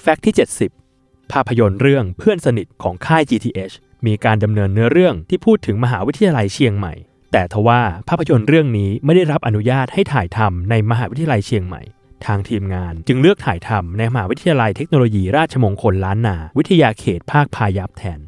แฟกต์ที่ 70 ภาพยนตร์เรื่องเพื่อนสนิทของค่าย GTH มีการดำเนินเนื้อเรื่องที่พูดถึงมหาวิทยาลัยเชียงใหม่ แต่ทว่าภาพยนตร์เรื่องนี้ไม่ได้รับอนุญาตให้ถ่ายทำในมหาวิทยาลัยเชียงใหม่ ทางทีมงานจึงเลือกถ่ายทำในมหาวิทยาลัยเทคโนโลยีราชมงคลล้านนา วิทยาเขตภาคพายัพแทน